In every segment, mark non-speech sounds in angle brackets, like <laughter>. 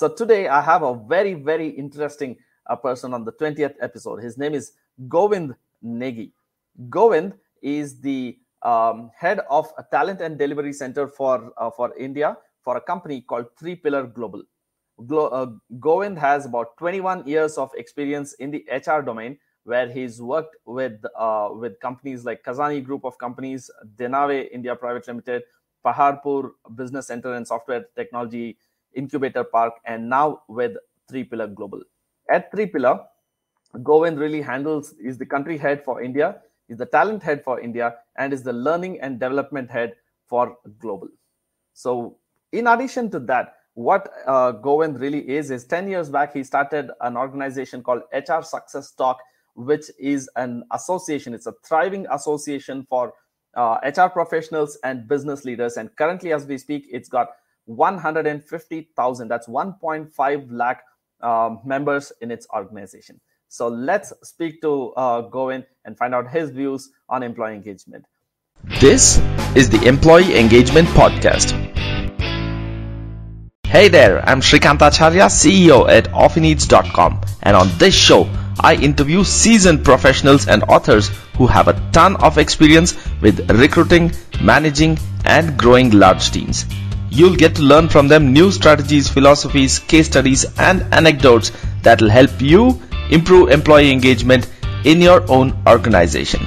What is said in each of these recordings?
So today I have a very, very interesting uh, person on the 20th episode. His name is Govind Negi. Govind is the um, head of a talent and delivery center for uh, for India for a company called Three Pillar Global. Glo- uh, Govind has about 21 years of experience in the HR domain, where he's worked with uh, with companies like Kazani Group of Companies, Denave India Private Limited, Paharpur Business Center and Software Technology Incubator Park, and now with Three Pillar Global. At Three Pillar, Govind really handles is the country head for India, is the talent head for India, and is the learning and development head for global. So, in addition to that, what uh, Govind really is is 10 years back he started an organization called HR Success Talk, which is an association. It's a thriving association for uh, HR professionals and business leaders. And currently, as we speak, it's got 150,000. That's 1.5 lakh uh, members in its organization. So let's speak to uh, Govind and find out his views on employee engagement. This is the Employee Engagement Podcast. Hey there, I'm Shrikant Acharya, CEO at OffiNeeds.com, and on this show, I interview seasoned professionals and authors who have a ton of experience with recruiting, managing, and growing large teams. You'll get to learn from them new strategies, philosophies, case studies, and anecdotes that'll help you improve employee engagement in your own organization.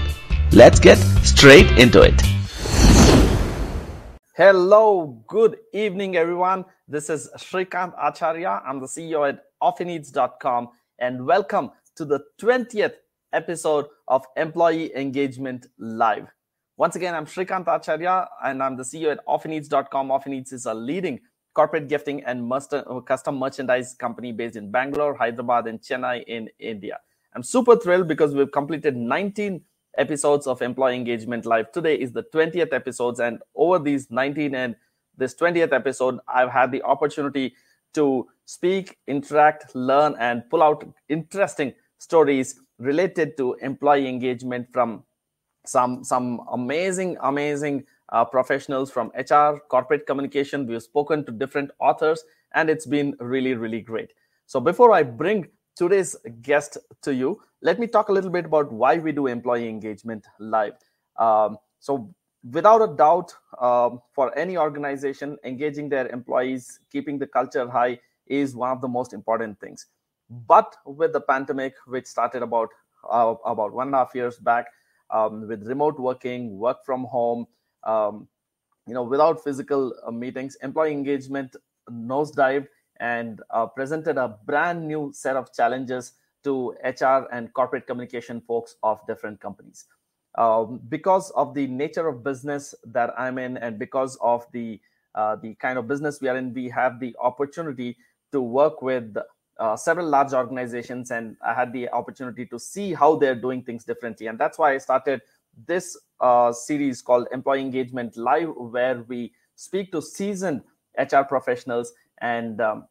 Let's get straight into it. Hello, good evening, everyone. This is Shrikant Acharya. I'm the CEO at OffiNeeds.com, and welcome to the 20th episode of Employee Engagement Live. Once again, I'm Shrikant Acharya, and I'm the CEO at OffiNeeds.com. OffiNeeds is a leading corporate gifting and uh, custom merchandise company based in Bangalore, Hyderabad, and Chennai in India. I'm super thrilled because we've completed 19 episodes of Employee Engagement Live. Today is the 20th episodes, and over these 19 and this 20th episode, I've had the opportunity to speak, interact, learn, and pull out interesting stories related to employee engagement from some some amazing, amazing uh, professionals from HR, corporate communication. We've spoken to different authors, and it's been really, really great. So before I bring today's guest to you, let me talk a little bit about why we do employee engagement live. Um, so, without a doubt, um, for any organization, engaging their employees, keeping the culture high is one of the most important things. But with the pandemic, which started about uh, about one and a half years back, um, with remote working, work from home, um, you know, without physical uh, meetings, employee engagement nosedived and uh, presented a brand new set of challenges to HR and corporate communication folks of different companies. Um, because of the nature of business that I'm in, and because of the uh, the kind of business we are in, we have the opportunity to work with uh, several large organizations, and I had the opportunity to see how they're doing things differently, and that's why I started this uh, series called Employee Engagement Live, where we speak to seasoned HR professionals and um,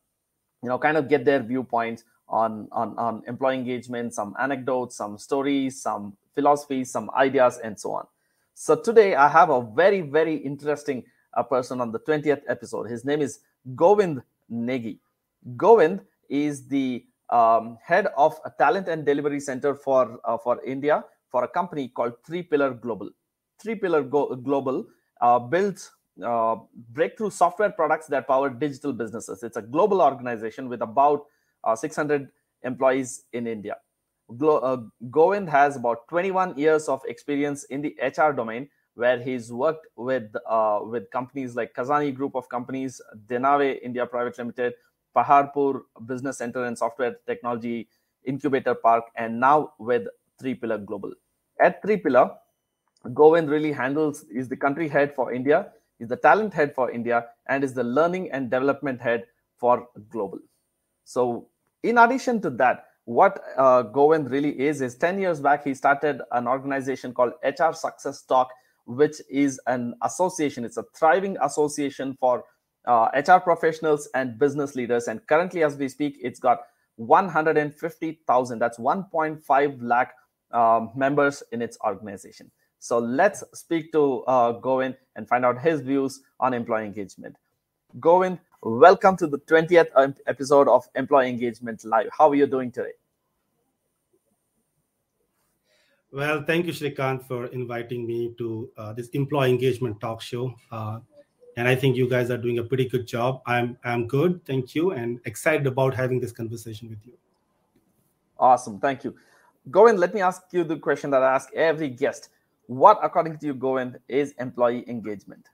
you know kind of get their viewpoints on, on, on employee engagement, some anecdotes, some stories, some philosophies, some ideas, and so on. So today I have a very, very interesting uh, person on the 20th episode. His name is Govind Negi. Govind is the um, head of a talent and delivery center for, uh, for India for a company called Three Pillar Global. Three Pillar Go- Global uh, builds uh, breakthrough software products that power digital businesses. It's a global organization with about uh, 600 employees in India. Glo- uh, Govind has about 21 years of experience in the HR domain, where he's worked with uh, with companies like Kazani Group of Companies, Denave India Private Limited, Paharpur Business Center and Software Technology Incubator Park, and now with Three Pillar Global. At Three Pillar, Govind really handles is the country head for India, is the talent head for India, and is the learning and development head for global. So in addition to that, what uh, Govind really is is 10 years back he started an organization called HR Success Talk, which is an association. It's a thriving association for uh, HR professionals and business leaders. And currently, as we speak, it's got 150,000. That's 1.5 lakh um, members in its organization. So let's speak to uh, Govind and find out his views on employee engagement. Govind, welcome to the 20th episode of Employee Engagement Live. How are you doing today? Well, thank you, Shrikant, for inviting me to uh, this employee engagement talk show. Uh, and I think you guys are doing a pretty good job. I'm I'm good, thank you, and excited about having this conversation with you. Awesome, thank you. Govind, let me ask you the question that I ask every guest. What, according to you, Govind, is employee engagement?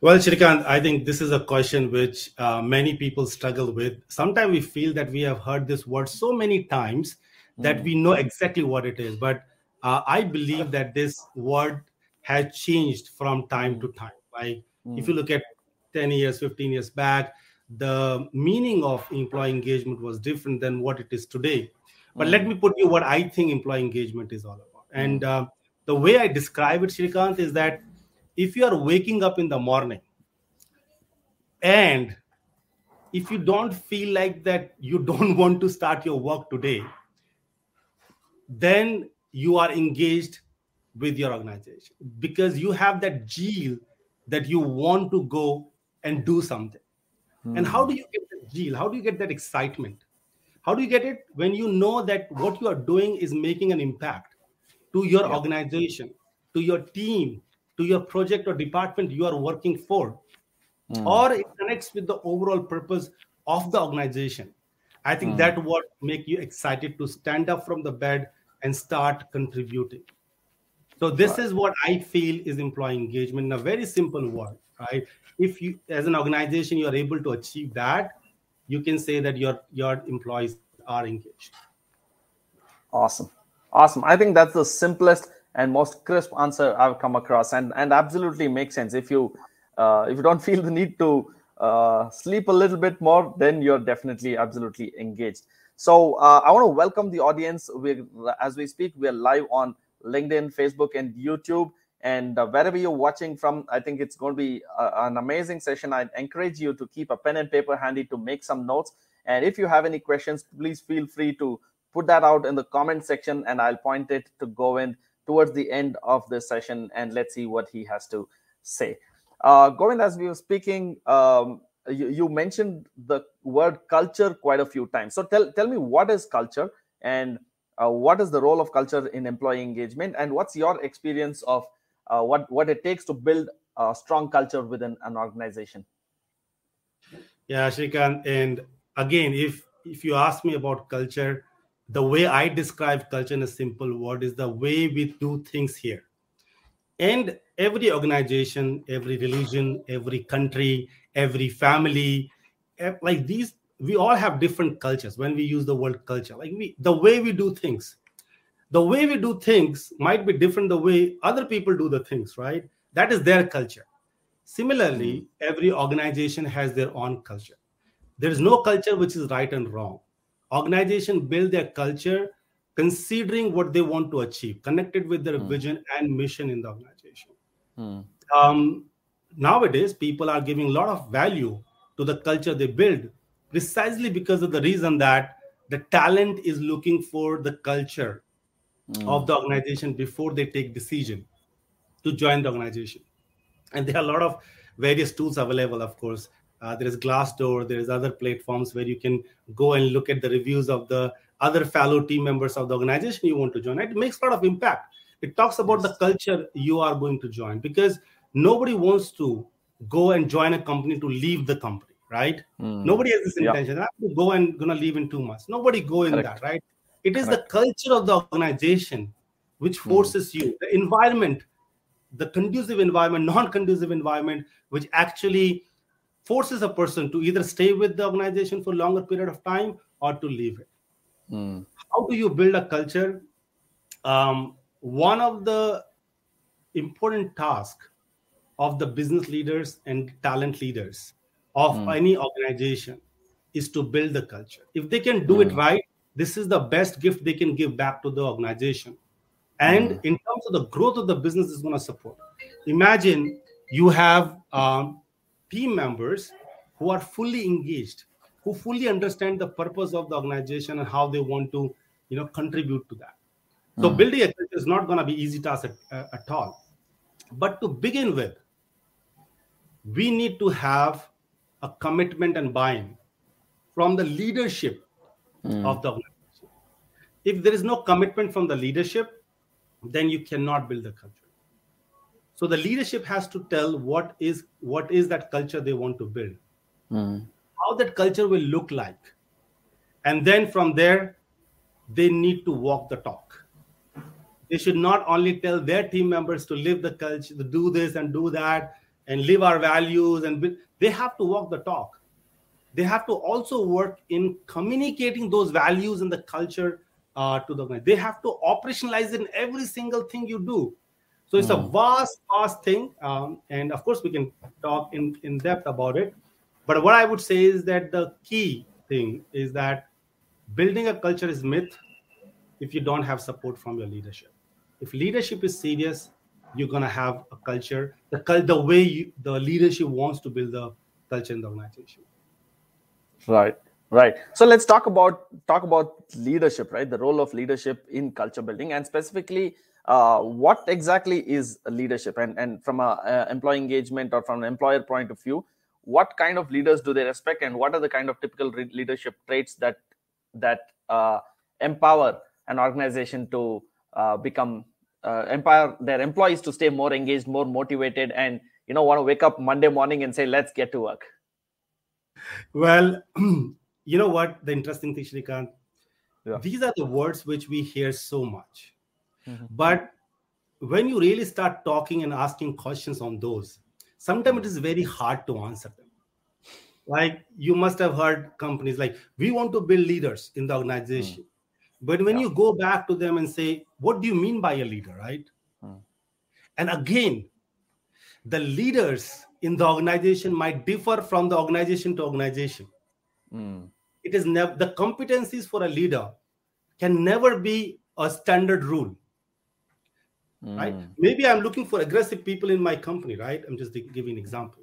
Well, Shrikant, I think this is a question which uh, many people struggle with. Sometimes we feel that we have heard this word so many times that mm. we know exactly what it is. But uh, I believe that this word has changed from time to time. Like mm. if you look at 10 years, 15 years back, the meaning of employee engagement was different than what it is today. But mm. let me put you what I think employee engagement is all about. And uh, the way I describe it, Shrikant, is that if you are waking up in the morning and if you don't feel like that you <laughs> don't want to start your work today then you are engaged with your organization because you have that zeal that you want to go and do something. Hmm. And how do you get that zeal? How do you get that excitement? How do you get it when you know that what you are doing is making an impact to your yeah. organization, to your team, to your project or department you are working for, hmm. or it connects with the overall purpose of the organization? I think hmm. that what make you excited to stand up from the bed and start contributing. So this right. is what I feel is employee engagement in a very simple word, right? If you, as an organization, you are able to achieve that, you can say that your your employees are engaged. Awesome, awesome. I think that's the simplest and most crisp answer I've come across, and and absolutely makes sense. If you uh, if you don't <laughs> feel the need to uh, sleep a little bit more, then you're definitely absolutely engaged. So uh, I want to welcome the audience. We, as we speak, we are live on LinkedIn, Facebook, and YouTube. And uh, wherever you're watching from, I think it's going to be a, uh, an amazing session. I encourage you to keep a pen and paper handy to make some notes. And if you have any questions, please feel free to put that out in the comment section, and I'll point it to Govind towards the end of the session, and let's see what he has to say. Uh, Govind, as we were speaking, um, you, you mentioned the word culture quite a few times. So tell tell me what is culture and what is the role of culture in employee engagement and what's your experience of uh, what what it takes to build a strong culture within an organization? Yeah Shrikant, and again if if you ask me about culture the way i describe culture in a simple word is the way we do things here. And every organization every religion every country every family like these we all have different cultures when we use the word culture like we the way we do things the way we do things might be different the way other people do the things right that is their culture similarly mm-hmm. every organization has their own culture there is no culture which is right and wrong organization build their culture considering what they want to achieve connected with their mm. vision and mission in the organization mm. um, nowadays people are giving a lot of value to the culture they build precisely because of the reason that the talent is looking for the culture mm. of the organization before they take decision to join the organization. And there are a lot of various tools available of course. Uh, there is glassdoor there is other platforms where you can go and look at the reviews of the other fellow team members of the organization you want to join. It makes a lot of impact. It talks about the culture you are going to join because nobody wants to go and join a company to leave the company right mm. nobody has this intention yeah. i to go and gonna leave in two months nobody go in Correct. that right it is Correct. the culture of the organization which hmm. forces mm. you the environment the conducive environment non-conducive environment which actually forces a person to either stay with the organization for a longer period of time or to leave it mm. how do you build a culture um, one of the important tasks of the business leaders and talent leaders of mm. any organization is to build the culture. If they can do mm. it hmm. right, this is the best gift they can give back to the organization. And mm. in terms of the growth of the business, is going to support. Imagine you have um, team members who are fully engaged, who fully understand the purpose of the organization and how they want to, you know, contribute to that. So hmm. building a culture is not going to be easy task at, uh, at all. But to begin with, we need to have a commitment and buy-in from the leadership mm. of the organization. If there is no commitment from the leadership, then you cannot build the culture. So the leadership has to tell what is what is that culture they want to build, mm. how that culture will look like, and then from there, they need to walk the talk. They should not only tell their team members to live the culture, to do this and do that, and live our values, and they have to walk the talk they have to also work in communicating those values and the culture uh, to the they have to operationalize in every single thing you do so it's mm. a hmm. vast vast thing um, and of course we can talk in, in depth about it but what i would say is that the key thing is that building a culture is myth if you don't have support from your leadership if leadership is serious you're going to have a culture the, the way you, the leadership wants to build the culture in the organization Right. Right. So let's talk about talk about leadership, right? The role of leadership in culture building, and specifically, uh, what exactly is leadership? And and from a, employee engagement or from an employer point of view, what kind of leaders do they respect, and what are the kind of typical re- leadership traits that that uh, empower an organization to uh, become uh, empower their employees to stay more engaged, more motivated, and you know want to wake up Monday morning and say, "Let's get to work." well, <clears throat> you know what? The interesting thing, Shrikant, yeah. these are the words which we hear so much. Mm-hmm. But when you really start talking and asking questions on those, sometimes it is very hard to answer them. Like you must have heard companies like, we want to build leaders in the organization. Mm. But when yeah. you go back to them and say, what do you mean by a leader, right? Mm. And again, the leaders in the organization might differ from the organization to organization. Mm. It is never the competencies for a leader can never be a standard rule. Mm. Right? Maybe I'm looking for aggressive people in my company, right? I'm just giving an example.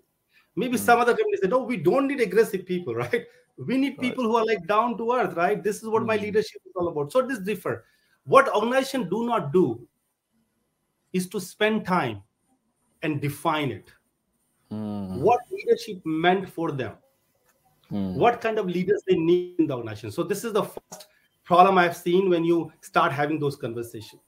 Maybe mm. some other companies say, no, we don't need aggressive people, <laughs> right? We need right. people who are like down to earth, right? This is what my hmm. leadership is all about. So this differ. What organization do not do is to spend time and define it mm. what leadership meant for them mm. what kind of leaders they need in the organization so this is the first problem i've seen when you start having those conversations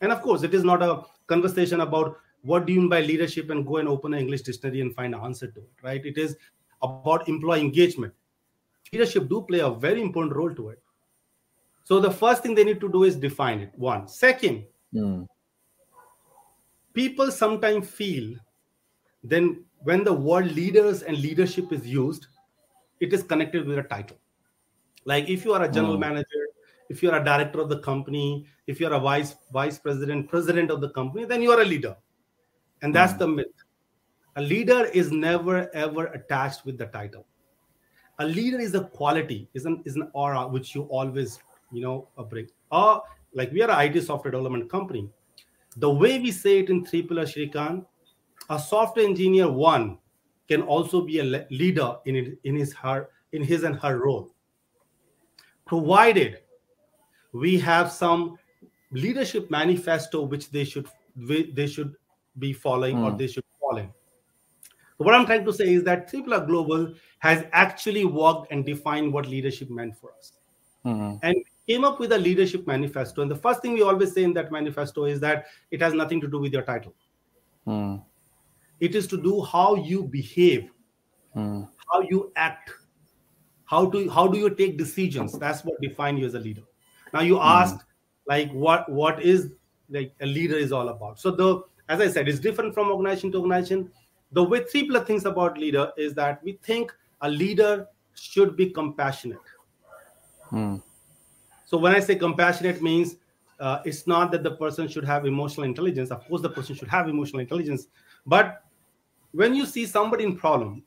and of course it is not a conversation about what do you mean by leadership and go and open an english dictionary and find an answer to it right it is about employee engagement leadership do play a very important role to it so the first thing they need to do is define it one second mm. people sometimes feel then when the word leaders and leadership is used, it is connected with a title. Like if you are a general mm. manager, if you are a director of the company, if you are a vice vice president, president of the company, then you are a leader. And that's mm. the myth. A leader is never ever attached with the title. A leader is a quality, is an is an aura which you always you know bring. Or like we are an IT software development company. The way we say it in three pillar Shrikant, a software engineer one can also be a leader in, in his her in his and her role provided we have some leadership manifesto which they should they should be following or hmm. they should follow so what i'm trying to say is that three pillar global has actually worked and defined what leadership meant for us mm-hmm. and came up with a leadership manifesto and the first thing we always say in that manifesto is that it has nothing to do with your title mm it is to do how you behave mm. how you act how do how do you take decisions that's what define you as a leader now you hmm. asked mm. like what what is like a leader is all about so the as i said it's different from organization to organization the way three pillar things about leader is that we think a leader should be compassionate. Mm. so when i say compassionate means uh, it's not that the person should have emotional intelligence. Of course the person should have emotional intelligence. But when you see somebody in problem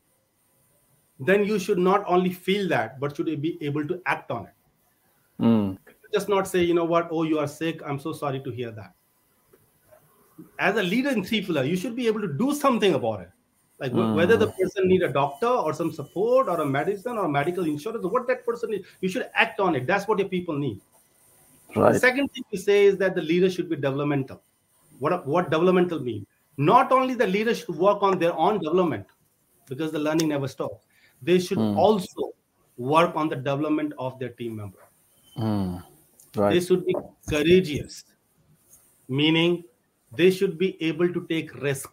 then you should not only feel that but should be able to act on it? Mm. just not say you know what? Oh you are sick. I'm so sorry to hear that. As a leader in three pillar you should be able to do something about it like mm. whether the person need a doctor or some support or a medicine or medical insurance what that person needs you should act on it that's what your people need right. the second thing we say is that the leader should be developmental what what developmental mean not only the leader should work on their own development because the learning never stops they should mm. also work on the development of their team member. Mm. Right. They should be courageous, meaning they should be able to take risk.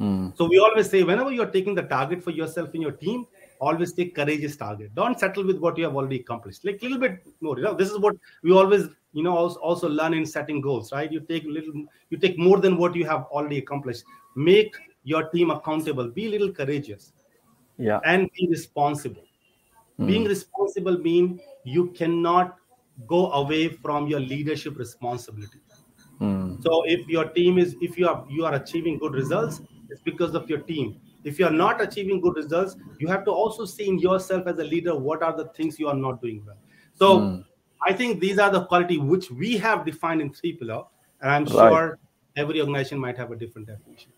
Mm. So we always say whenever you're taking the target for yourself in your team, always take courageous target. Don't settle with what you have already accomplished. Like a little bit more. You know, this is what we always, you know, also, also learn in setting goals, right? You take little, you take more than what you have already accomplished. Make your team accountable. Be a little courageous. Yeah. And be responsible. Mm. Being responsible means you cannot go away from your leadership responsibility. Mm. So if your team is if you are you are achieving good results, it's because of your team. If you are not achieving good results you have to also see in yourself as a leader what are the things you are not doing well. So mm. i think these are the quality which we have defined in three pillar and i'm right. sure every organization might have a different definition.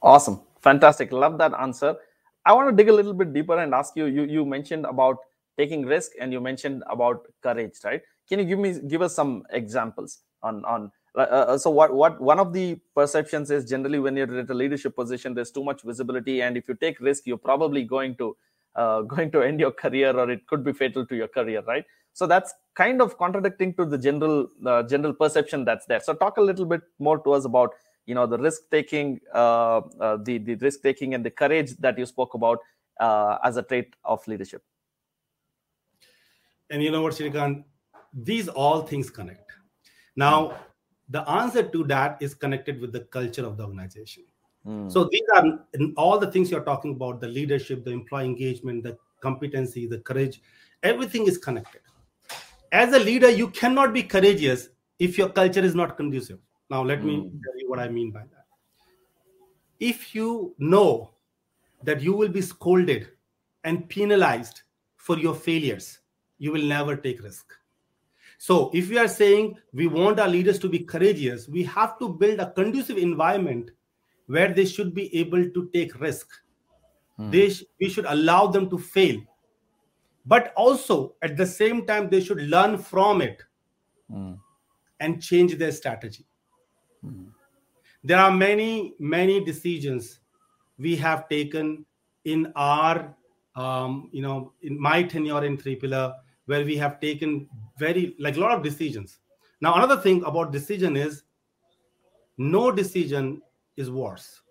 Awesome. Fantastic. Love that answer. I want to dig a little bit deeper and ask you you you mentioned about taking risk and you mentioned about courage right? Can you give me give us some examples on on uh, uh, so what what one of the perceptions is generally when you're at a leadership position there's too much visibility and if you take risk you're probably going to uh, <laughs> going to end your career or it could be fatal to your career right? So that's kind of contradicting to the general uh, general perception that's there. So talk a little bit more to us about you know the risk taking uh, uh, the the risk taking and the courage that you spoke about as a trait of leadership. And you know what Shrikant, these all things connect. Now the answer to that is connected with the culture of the organization. Mm. So these are all the things you're talking about the leadership, the employee engagement, the competency, the courage, everything is connected. As a leader, you cannot be courageous if your culture is not conducive. Now, let mm. me hmm. tell you what I mean by that. If you know that you will be scolded and penalized for your failures, you will never take risk so, if we are saying we want our leaders to be courageous, we have to build a conducive environment where they should be able to take risk. Hmm. They sh- we should allow them to fail, but also at the same time they should learn from it hmm. and change their strategy. Hmm. There are many many decisions we have taken in our um, you know in my tenure in three pillar where we have taken very like a lot of decisions. Now another thing about decision is no decision is worse.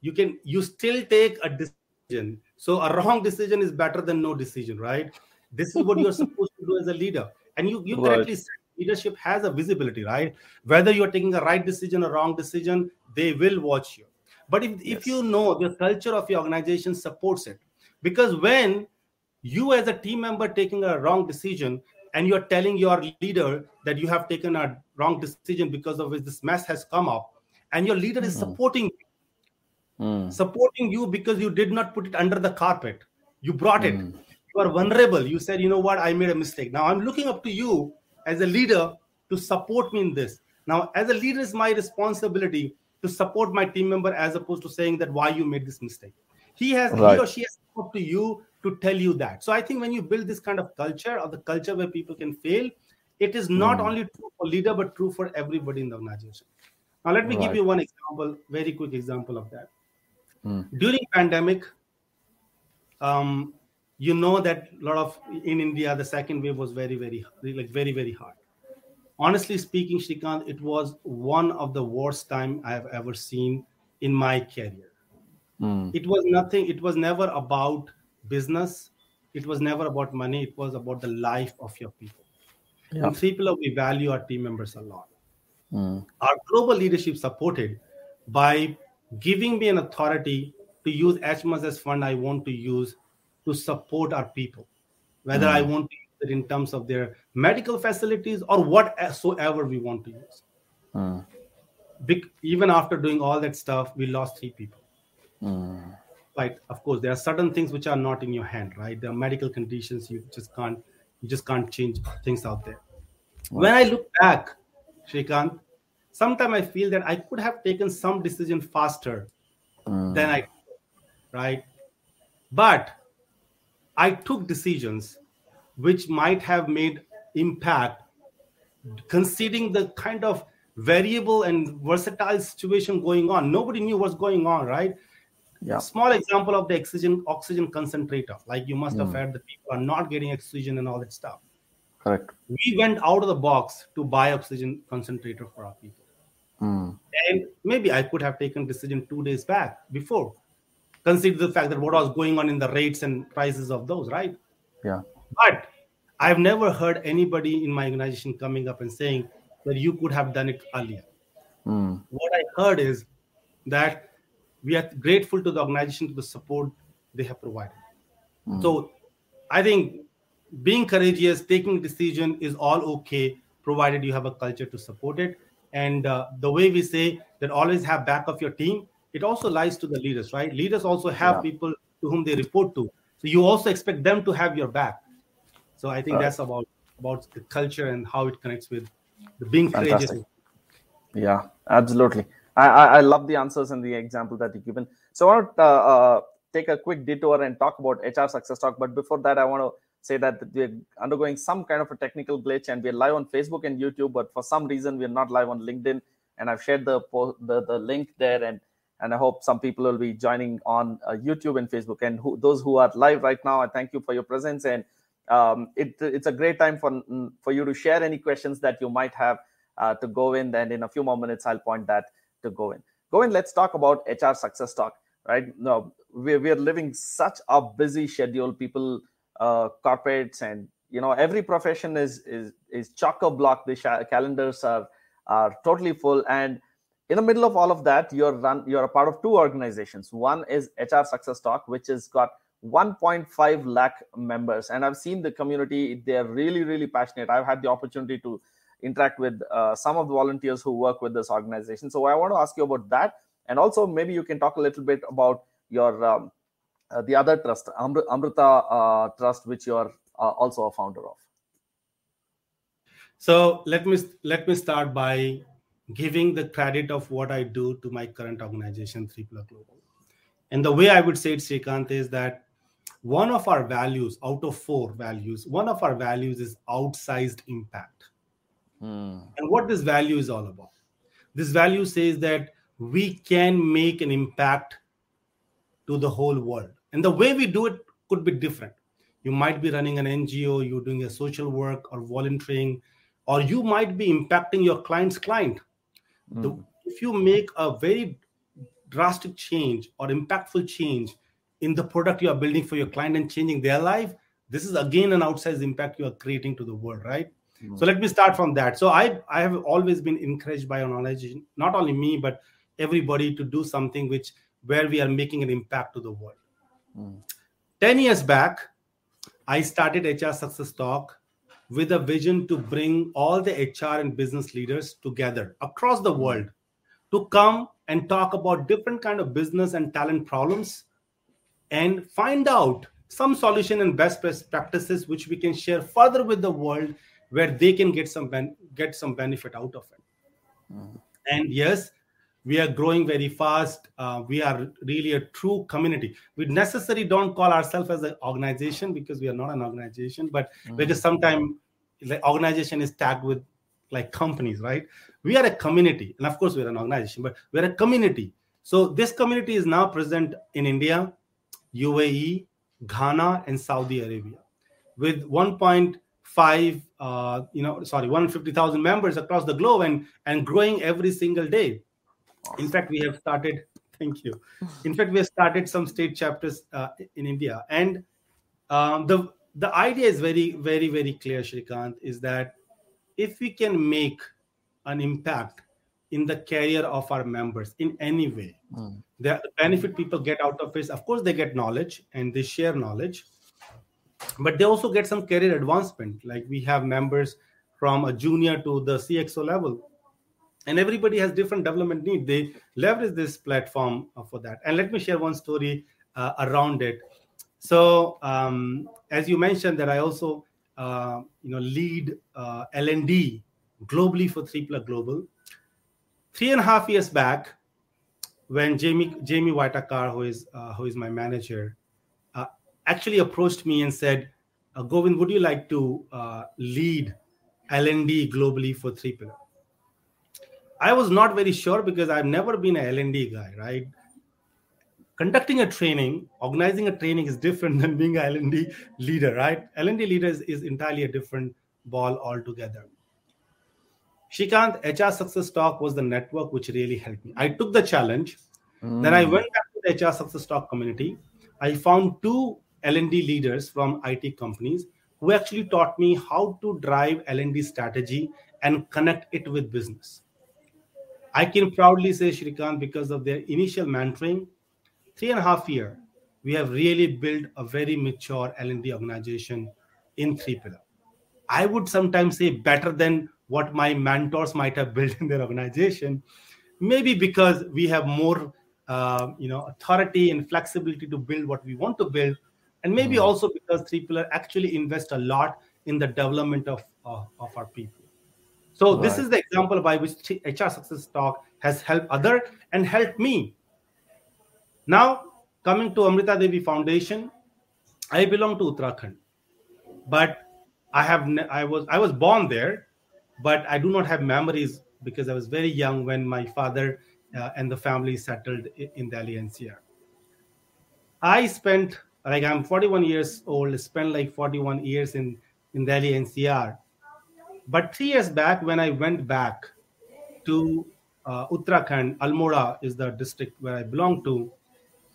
You can you still take a decision. So a wrong decision is better than no decision right? This is what you're <laughs> supposed to do as a leader. And you you right. correctly said leadership has a visibility right? Whether you're taking a right decision or wrong decision they will watch you. But if, yes. if you know the culture of your organization supports it because when you as a team member taking a wrong decision and you're telling your leader that you have taken a wrong decision because of which this mess has come up and your leader is hmm. supporting you mm. supporting you because you did not put it under the carpet you brought it hmm. you are vulnerable you said you know what i made a mistake now i'm looking up to you as a leader to support me in this now as a leader is my responsibility to support my team member as opposed to saying that why you made this mistake he has right. he or she has up to you to tell you that. So I think when you build this kind of culture or the culture where people can fail, it is not mm. only true for leader but true for everybody in the organization. Now let me right. give you one example, very quick example of that. Mm. During pandemic, um, you know that a lot of in India the second wave was very very like very very hard. Honestly speaking, Shrikant, it was one of the worst time I have ever seen in my career. Mm. It was nothing. It was never about business. It was never about money. It was about the life of your people. Yeah. In Three Pillar, we value our team members a lot. Mm. Our global leadership supported by giving me an authority to use as much as fund I want to use to support our people, whether mm. I want to use it in terms of their medical facilities or whatsoever we want to use. Mm. Be- even after doing all that stuff, we lost three people. Right of course there are certain things which are not in your hand right? There are medical conditions you just can't you just can't change things out there. Wow. when i look back Shrikant, sometimes i feel that i could have taken some decision faster mm. than i right? But i took decisions which might have made impact considering the kind of variable and versatile situation going on. Nobody knew what's going on right Yeah. Small example of the oxygen oxygen concentrator. Like you must mm. have heard that people are not getting oxygen and all that stuff. Correct. We went out of the box to buy oxygen concentrator for our people. Mm. And maybe I could have taken decision two days back before. Consider the fact that what was going on in the rates and prices of those, right? Yeah. But I've never heard anybody in my organization coming up and saying that you could have done it earlier. Mm. What I heard is that we are grateful to the organization to the support they have provided. Mm. So I think being courageous, taking decision is all okay, provided you have a culture to support it. And uh, the way we say that always have back of your team, it also lies to the leaders, right? Leaders also have yeah. people to whom they report to. So you also expect them to have your back. So I think uh, that's about about the culture and how it connects with the being fantastic. courageous. Yeah, absolutely. I, I, love the answers and the example that you've given. So I want to uh, uh, take a quick detour and talk about HR success talk. But before that, I want to say that we're undergoing some kind of a technical glitch and we're live on Facebook and YouTube, but for some reason we're not live on LinkedIn. And I've shared the the, the link there, and and I hope some people will be joining on uh, YouTube and Facebook. And who, those who are live right now, I thank you for your presence. And um, it, it's a great time for for you to share any questions that you might have uh, to in. And in a few more minutes, I'll point that to Govind. Govind, let's talk about HR success talk. Right now, we're, we're living such a busy schedule. People uh, corporates and you know every profession is is is chock a block the sh- calendars are are totally full and in the middle of all of that you're run you're a part of two organizations one is hr success talk which has got 1.5 lakh members and i've seen the community they're really really passionate i've had the opportunity to interact with uh, some of the volunteers who work with this organization so i want to ask you about that and also maybe you can talk a little bit about your um, uh, the other trust, Amrita uh, Trust, which you are uh, also a founder of. So let me let me start by giving the credit of what I do to my current organization, Three Pillar Global. And the way I would say it, Shrikant, is that one of our values out of four values, one of our values is outsized impact. Mm. And what this value is all about. This value says that we can make an impact to the whole world. And the way we do it could be different. You might be running an NGO, you're doing a social work or volunteering, or you might be impacting your client's client. Mm. The, if you make a very drastic change or impactful change in the product you are building for your client and changing their life, this is again an outsized impact you are creating to the world, right? So let me start from that. So I I have always been encouraged by organization, not only me but everybody to do something which where we are making an impact to the world. Mm. 10 years back, I started HR Success Talk with a vision to bring all the HR and business leaders together across the world to come and talk about different kind of business and talent problems and find out some solution and best practices which we can share further with the world where they can get some ben- get some benefit out of it. Mm. and yes we are growing very fast. Uh, we are really a true community. We necessarily don't call ourselves as an organization because we are not an organization but mm-hmm. because sometimes the organization is tagged with like companies right? We are a community. And of course we're an organization but we're a community. So this community is now present in india uae ghana and saudi arabia with 1.5 uh, you know sorry 150000 members across the globe and and growing every single day in fact, we have started. Thank you. In fact, we have started some state chapters uh, in India, and um, the the idea is very, very, very clear. Shrikant is that if we can make an impact in the career of our members in any way, mm. the benefit people get out of it, of course, they get knowledge and they share knowledge, but they also get some career advancement. Like we have members from a junior to the CXO level. And everybody has different development need. They leverage this platform uh, for that. And let me share one story uh, around it. So um, as you mentioned that i also uh, you know lead uh, l&d globally for Three Pillar global. Three and a half years back when jamie jamie whitaker who is uh, who is my manager actually approached me and said uh, govind would you like to lead l&d globally for Three Pillar I was not very sure because I've never been a L&D guy, right? conducting a training, organizing a training is different <laughs> than being a L&D leader, right? L&D leader is, is entirely a different ball altogether. Shrikant, HR Success Talk was the network which really helped me. I took the challenge. Mm. Then I went back to the HR Success Talk community. I found two L&D leaders from IT companies who actually taught me how to drive L&D strategy and connect it with business. I can proudly say, Shrikant, because of their initial mentoring, three and a half year, we have really built a very mature L&D organization in three pillar. I would sometimes say better than what my mentors might have built in their organization maybe because we have more uh, you know authority and flexibility to build what we want to build and maybe mm. also because three pillar actually invest a lot in the development of uh, of our people so right. this is the example by which hr success talk has helped other and helped me now coming to amrita devi foundation i belong to uttarakhand but i have i was i was born there but I do not have memories because I was very young when my father uh, and the family settled in Delhi NCR. I spent like I'm 41 years old, spent like 41 years in in Delhi NCR. But three years back, when I went back to uh, Uttarakhand, Almora is the district where I belong to.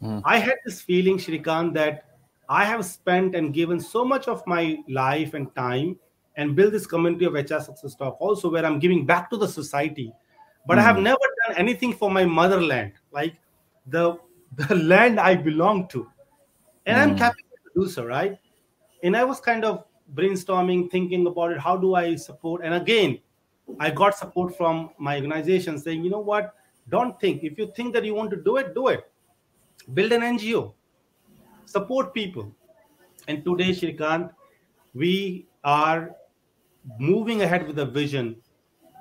Mm. I had this feeling, Shrikant, that I have spent and given so much of my life and time and build this community of HR success talk also where I'm giving back to the society. But mm. I have hmm. never done anything for my motherland, like the <laughs> the land I belong to. And mm. I'm capable to do so, right? And I was kind of brainstorming, thinking about it. How do I support? And again, I got support from my organization saying, you know what? Don't think. If you think that you want to do it, do it. Build an NGO. Support people. And today, Shrikant, we are moving ahead with a vision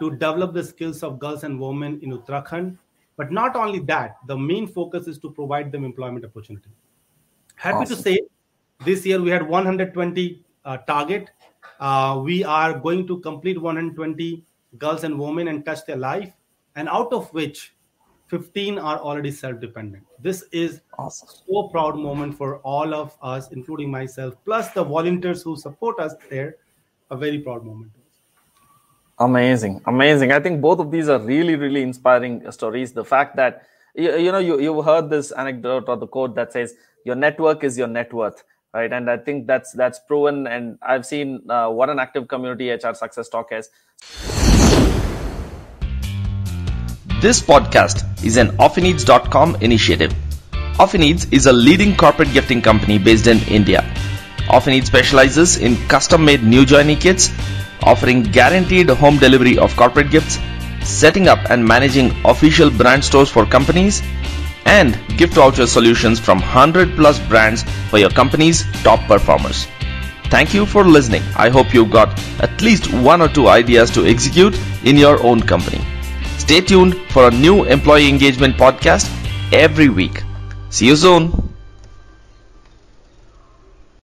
to develop the skills of girls and women in Uttarakhand. But not only that, the main focus is to provide them employment opportunity. Happy awesome. to say, this year we had 120 uh, target. Uh, we are going to complete 120 girls and women and touch their life, and out of which 15 are already self-dependent. This is awesome. so proud moment for all of us, including myself, plus the volunteers who support us there a very proud moment. Amazing, amazing. I think both of these are really, really inspiring stories. The fact that you, you know you you've heard this anecdote or the quote that says your network is your net worth, right? And I think that's that's proven. And I've seen uh, what an active community HR Success Talk is. This podcast is an Offineeds.com initiative. Offineeds is a leading corporate gifting company based in India. Offineeds specializes in custom-made new joinee kits, offering guaranteed home delivery of corporate gifts, setting up and managing official brand stores for companies, and gift voucher solutions from 100 plus brands for your company's top performers. Thank you for listening. I hope you got at least one or two ideas to execute in your own company. Stay tuned for a new employee engagement podcast every week. See you soon.